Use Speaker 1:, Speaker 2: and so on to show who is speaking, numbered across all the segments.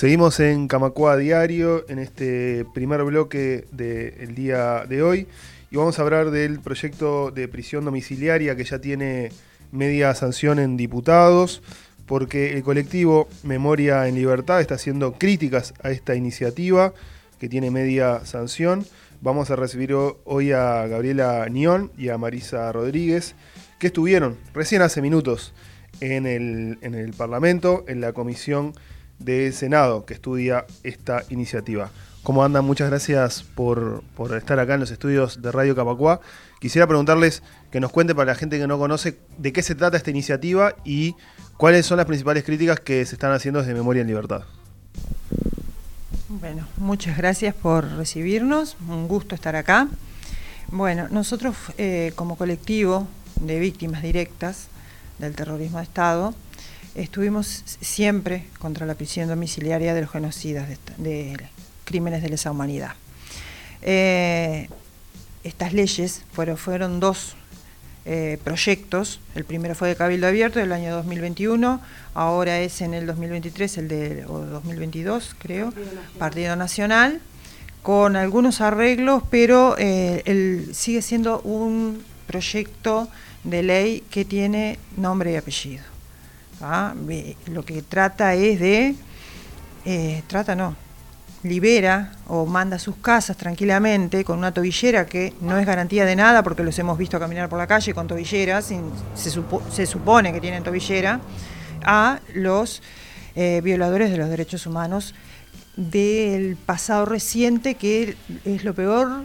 Speaker 1: Seguimos en Camacua Diario, en este primer bloque del día de hoy, y vamos a hablar del proyecto de prisión domiciliaria que ya tiene media sanción en diputados, porque el colectivo Memoria en Libertad está haciendo críticas a esta iniciativa que tiene media sanción. Vamos a recibir hoy a Gabriela Nión y a Marisa Rodríguez, que estuvieron recién hace minutos en el, en el Parlamento, en la comisión de Senado que estudia esta iniciativa. ¿Cómo andan? Muchas gracias por, estar acá en los estudios de Radio Capacuá. Quisiera preguntarles que nos cuente para la gente que no conoce de qué se trata esta iniciativa y cuáles son las principales críticas que se están haciendo desde Memoria en Libertad.
Speaker 2: Bueno, muchas gracias por recibirnos, un gusto estar acá. Bueno, nosotros eh, como colectivo de víctimas directas del terrorismo de Estado, estuvimos siempre contra la prisión domiciliaria de los genocidas, de, crímenes de lesa humanidad. Eh, estas leyes fueron, fueron dos eh, proyectos, el primero fue de Cabildo Abierto del año 2021, ahora es en el 2023, el de o 2022 creo, Partido Nacional, con algunos arreglos, pero eh, sigue siendo un proyecto de ley que tiene nombre y apellido. ¿Ah? Lo que trata es de, eh, trata no, libera o manda a sus casas tranquilamente con una tobillera que no es garantía de nada porque los hemos visto caminar por la calle con tobilleras, se, se supone que tienen tobillera, a los eh, violadores de los derechos humanos del pasado reciente que es lo peor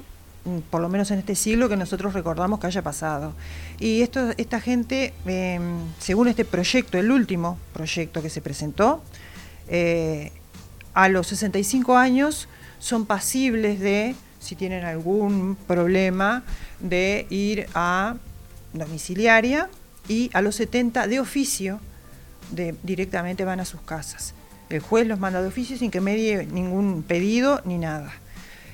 Speaker 2: por lo menos en este siglo, que nosotros recordamos que haya pasado. Y esto, esta gente, em, según este proyecto, el último proyecto que se presentó, eh, a los 65 años son pasibles de, si tienen algún problema, de ir a domiciliaria y a los 70 de oficio de, directamente van a sus casas. El juez los manda de oficio sin que medie ningún pedido ni nada.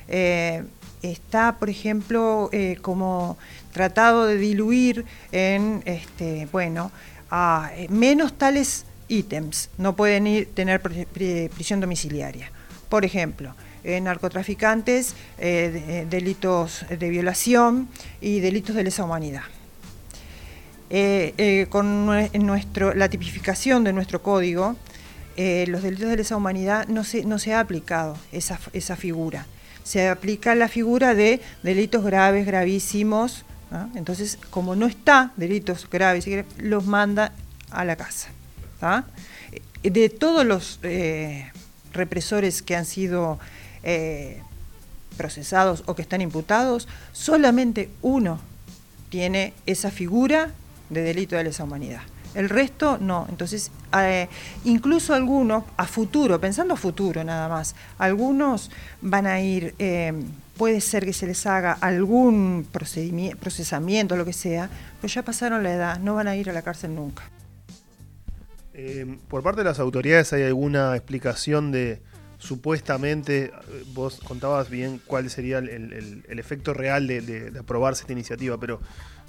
Speaker 2: Eh, está, por ejemplo, eh, como tratado de diluir en, este, bueno, a eh, menos tales ítems, no pueden ir, tener prisión domiciliaria. Por ejemplo, en narcotraficantes, eh, delitos de violación y delitos de lesa humanidad. con nuestro, la tipificación de nuestro código, los delitos de lesa humanidad no se, no se ha aplicado esa, esa figura se aplica la figura de delitos graves, gravísimos. Entonces, como no está delitos graves, los manda a la casa. De todos los eh, represores que han sido eh, procesados o que están imputados, solamente uno tiene esa figura de delito de lesa humanidad. El resto no. Entonces, eh, incluso algunos, a futuro, pensando a futuro nada más, algunos van a ir, eh, puede ser que se les haga algún procesamiento, lo que sea, pero ya pasaron la edad, no van a ir a la cárcel nunca.
Speaker 1: Eh, por parte de las autoridades, ¿hay alguna explicación de supuestamente, vos contabas bien cuál sería el, efecto real de aprobarse esta iniciativa, pero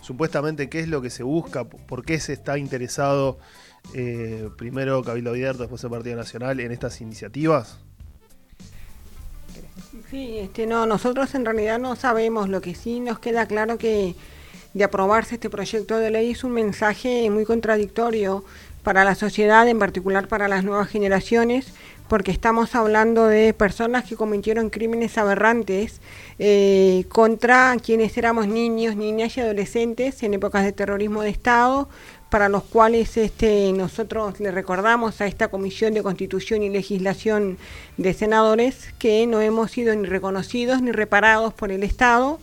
Speaker 1: supuestamente qué es lo que se busca, por qué se está interesado eh, primero Cabildo Abierto, después el Partido Nacional en estas iniciativas?
Speaker 3: Sí, este, no, nosotros en realidad no sabemos, lo que sí nos queda claro que de aprobarse este proyecto de ley es un mensaje muy contradictorio para la sociedad, en particular para las nuevas generaciones, porque estamos hablando de personas que cometieron crímenes aberrantes eh, contra quienes éramos niños, niñas y adolescentes en épocas de terrorismo de Estado, para los cuales este, nosotros le recordamos a esta Comisión de Constitución y Legislación de Senadores que no hemos sido ni reconocidos ni reparados por el Estado.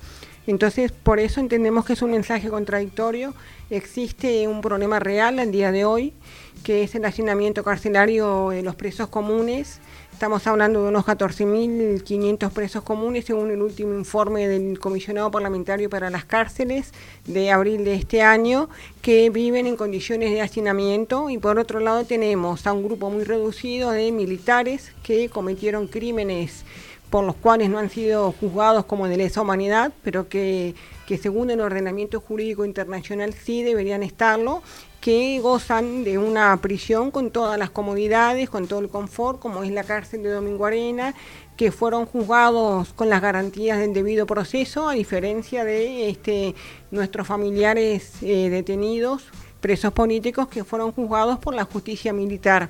Speaker 3: Entonces, por eso entendemos que es un mensaje contradictorio. Existe un problema real al día de hoy que es el hacinamiento carcelario de los presos comunes. Estamos hablando de unos 14.500 presos comunes, según el último informe del Comisionado Parlamentario para las Cárceles de abril de este año, que viven en condiciones de hacinamiento. Y por otro lado tenemos a un grupo muy reducido de militares que cometieron crímenes por los cuales no han sido juzgados como de lesa humanidad, pero que, que según el ordenamiento jurídico internacional sí deberían estarlo, que gozan de una prisión con todas las comodidades, con todo el confort, como es la cárcel de Domingo Arena, que fueron juzgados con las garantías del debido proceso, a diferencia de este, nuestros familiares eh, detenidos, presos políticos, que fueron juzgados por la justicia militar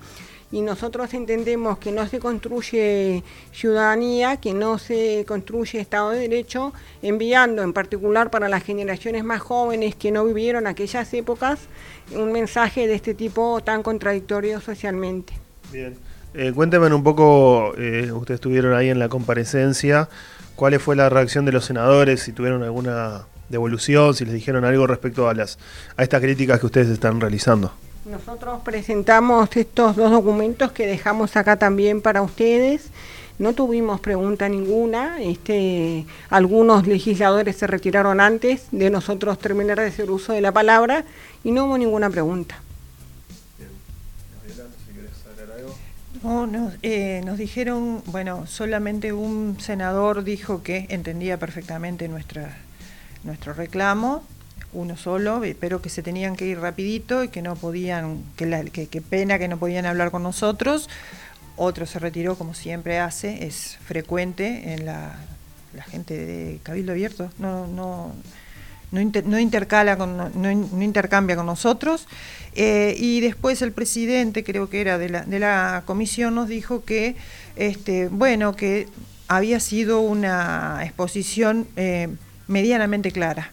Speaker 3: y nosotros entendemos que no se construye ciudadanía, que no se construye Estado de Derecho, enviando en particular para las generaciones más jóvenes que no vivieron aquellas épocas un mensaje de este tipo tan contradictorio socialmente.
Speaker 1: Bien, eh, cuéntenme un poco, eh, ustedes estuvieron ahí en la comparecencia, ¿cuál fue la reacción de los senadores? Si tuvieron alguna devolución, si les dijeron algo respecto a, las, a estas críticas que ustedes están realizando.
Speaker 3: Nosotros presentamos estos dos documentos que dejamos acá también para ustedes. No tuvimos pregunta ninguna. Este, algunos legisladores se retiraron antes de nosotros terminar de hacer uso de la palabra y no hubo ninguna pregunta.
Speaker 2: No, nos, eh, nos dijeron, bueno, solamente un senador dijo que entendía perfectamente nuestra, nuestro reclamo uno solo, pero que se tenían que ir rapidito y que no podían, que, que, pena que no podían hablar con nosotros. Otro se retiró como siempre hace, es frecuente en la, la gente de Cabildo Abierto, no, no, no, intercala con, no, intercambia con nosotros. Eh, y después el presidente, creo que era de la, de la comisión, nos dijo que, este, bueno, que había sido una exposición eh, medianamente clara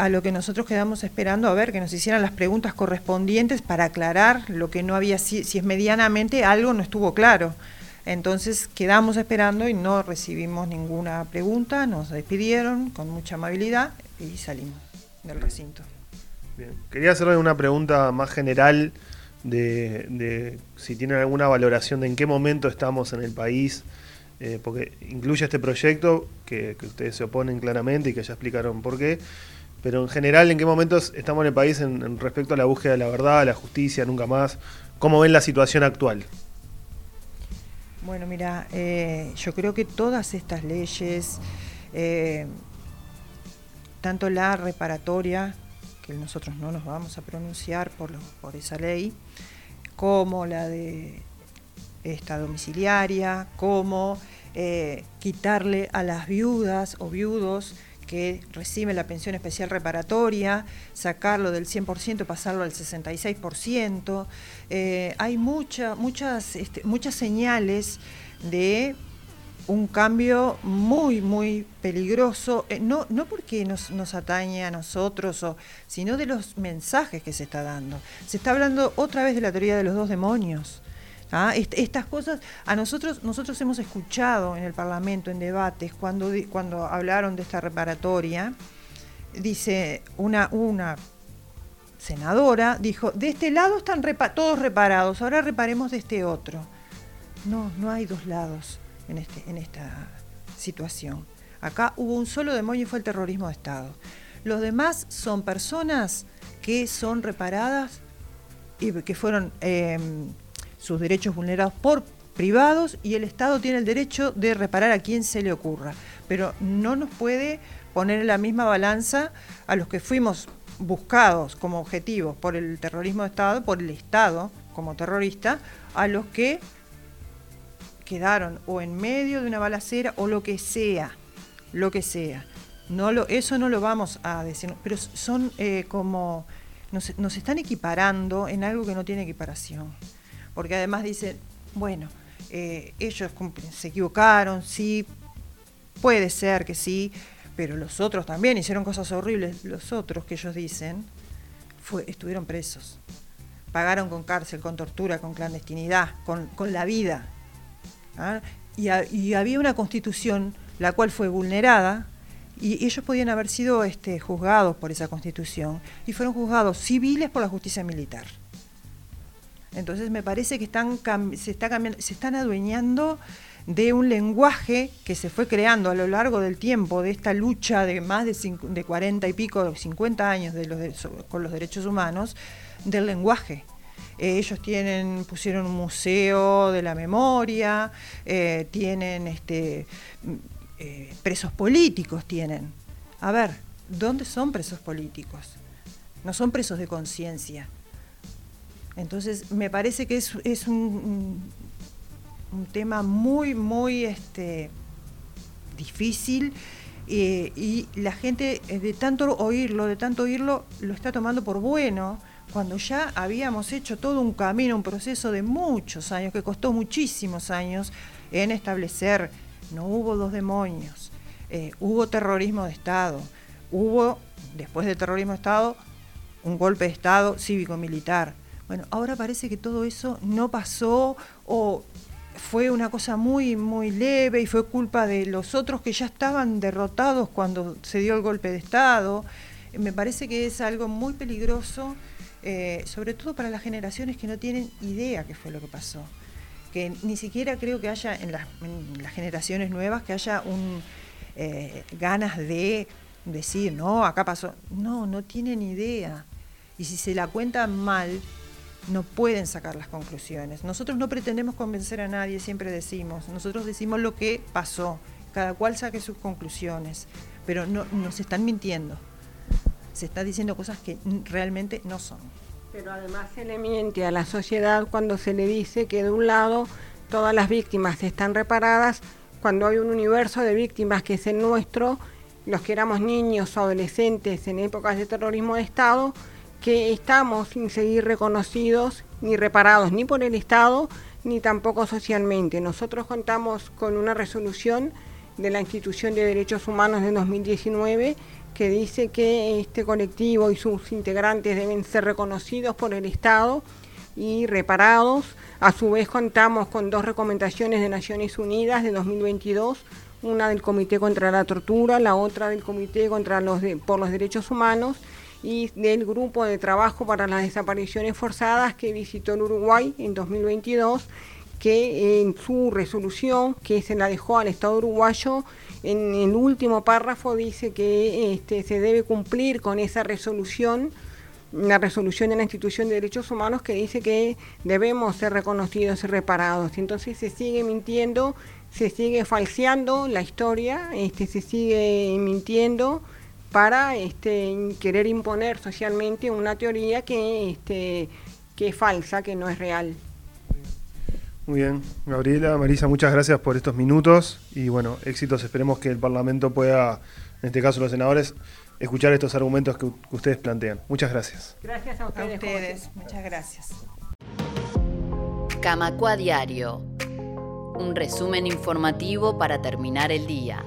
Speaker 2: a lo que nosotros quedamos esperando a ver que nos hicieran las preguntas correspondientes para aclarar lo que no había, si, si es medianamente algo no estuvo claro. Entonces quedamos esperando y no recibimos ninguna pregunta, nos despidieron con mucha amabilidad y salimos del recinto.
Speaker 1: Bien. Quería hacerle una pregunta más general de, de, si tienen alguna valoración de en qué momento estamos en el país, eh, porque incluye este proyecto que, que, ustedes se oponen claramente y que ya explicaron por qué, pero en general, ¿en qué momentos estamos en el país en, respecto a la búsqueda de la verdad, la justicia, nunca más? ¿Cómo ven la situación actual?
Speaker 2: Bueno, mira, eh, yo creo que todas estas leyes, eh, tanto la reparatoria, que nosotros no nos vamos a pronunciar por, por esa ley, como la de esta domiciliaria, como eh, quitarle a las viudas o viudos que recibe la pensión especial reparatoria, sacarlo del 100%, pasarlo al 66%. Eh, hay mucha, muchas, este, muchas señales de un cambio muy, muy peligroso, eh, no, no porque nos, nos, atañe a nosotros, sino de los mensajes que se está dando. Se está hablando otra vez de la teoría de los dos demonios. ¿Ah? estas cosas, a nosotros, nosotros hemos escuchado en el Parlamento, en debates, cuando, cuando hablaron de esta reparatoria, dice una, una senadora, dijo, de este lado están todos reparados, ahora reparemos de este otro. No, no hay dos lados en, este, en esta situación. Acá hubo un solo demonio y fue el terrorismo de Estado. Los demás son personas que son reparadas y que fueron... Em, sus derechos vulnerados por privados y el Estado tiene el derecho de reparar a quien se le ocurra. Pero no nos puede poner en la misma balanza a los que fuimos buscados como objetivos por el terrorismo de Estado, por el Estado como terrorista, a los que quedaron o en medio de una balacera o lo que sea, lo que sea. No lo, eso no lo vamos a decir, pero son eh, como nos, nos están equiparando en algo que no tiene equiparación porque además dicen, bueno, eh, ellos se equivocaron, sí, puede ser que sí, pero los otros también hicieron cosas horribles, los otros que ellos dicen, fue, estuvieron presos, pagaron con cárcel, con tortura, con clandestinidad, con, la vida. ¿ah? Y, y, había una constitución la cual fue vulnerada y ellos podían haber sido este, juzgados por esa constitución y fueron juzgados civiles por la justicia militar. Entonces me parece que están, se, está cambiando, se están adueñando de un lenguaje que se fue creando a lo largo del tiempo, de esta lucha de más de, de 40 y pico, 50 años de los con los derechos humanos, del lenguaje. Eh, ellos tienen, pusieron un museo de la memoria, eh, tienen este, mm, presos políticos, tienen. A ver, ¿dónde son presos políticos? No son presos de conciencia. Entonces, me parece que es, un, tema muy, muy este, difícil eh, y la gente, eh, de tanto oírlo, de tanto oírlo, lo está tomando por bueno, cuando ya habíamos hecho todo un camino, un proceso de muchos años, que costó muchísimos años en establecer, no hubo dos demonios, eh, hubo terrorismo de Estado, hubo, después del terrorismo de Estado, un golpe de Estado cívico-militar. Bueno, ahora parece que todo eso no pasó o fue una cosa muy, muy leve y fue culpa de los otros que ya estaban derrotados cuando se dio el golpe de Estado. Me parece que es algo muy peligroso, eh, sobre todo para las generaciones que no tienen idea qué fue lo que pasó. Que ni siquiera creo que haya en las, generaciones nuevas que haya un eh, ganas de decir, no, acá pasó. No, no tienen idea. Y si se la cuentan mal, no pueden sacar las conclusiones. Nosotros no pretendemos convencer a nadie, siempre decimos, nosotros decimos lo que pasó, cada cual saque sus conclusiones, pero no nos están mintiendo. Se está diciendo cosas que realmente no son.
Speaker 3: Pero además se le miente a la sociedad cuando se le dice que de un lado todas las víctimas están reparadas, cuando hay un universo de víctimas que es el nuestro, los que éramos niños o adolescentes en épocas de terrorismo de Estado, que estamos sin seguir reconocidos ni reparados ni por el Estado ni tampoco socialmente. Nosotros contamos con una resolución de la Institución de Derechos Humanos de 2019 que dice que este colectivo y sus integrantes deben ser reconocidos por el Estado y reparados. A su vez contamos con dos recomendaciones de Naciones Unidas de 2022, una del Comité contra la Tortura, la otra del Comité contra los por los Derechos Humanos y del grupo de trabajo para las desapariciones forzadas que visitó el Uruguay en 2022, que en su resolución, que se la dejó al Estado uruguayo, en el último párrafo dice que este, se debe cumplir con esa resolución, la resolución de la institución de derechos humanos que dice que debemos ser reconocidos y reparados. Entonces se sigue mintiendo, se sigue falseando la historia, este, se sigue mintiendo para este, querer imponer socialmente una teoría que, este, que es falsa, que no es real.
Speaker 1: Muy bien, Gabriela, Marisa, muchas gracias por estos minutos y bueno, éxitos, esperemos que el Parlamento pueda, en este caso los senadores, escuchar estos argumentos que, ustedes plantean. Muchas gracias.
Speaker 3: Gracias a ustedes.
Speaker 2: A ustedes, muchas gracias.
Speaker 4: Camacua Diario, un resumen informativo para terminar el día.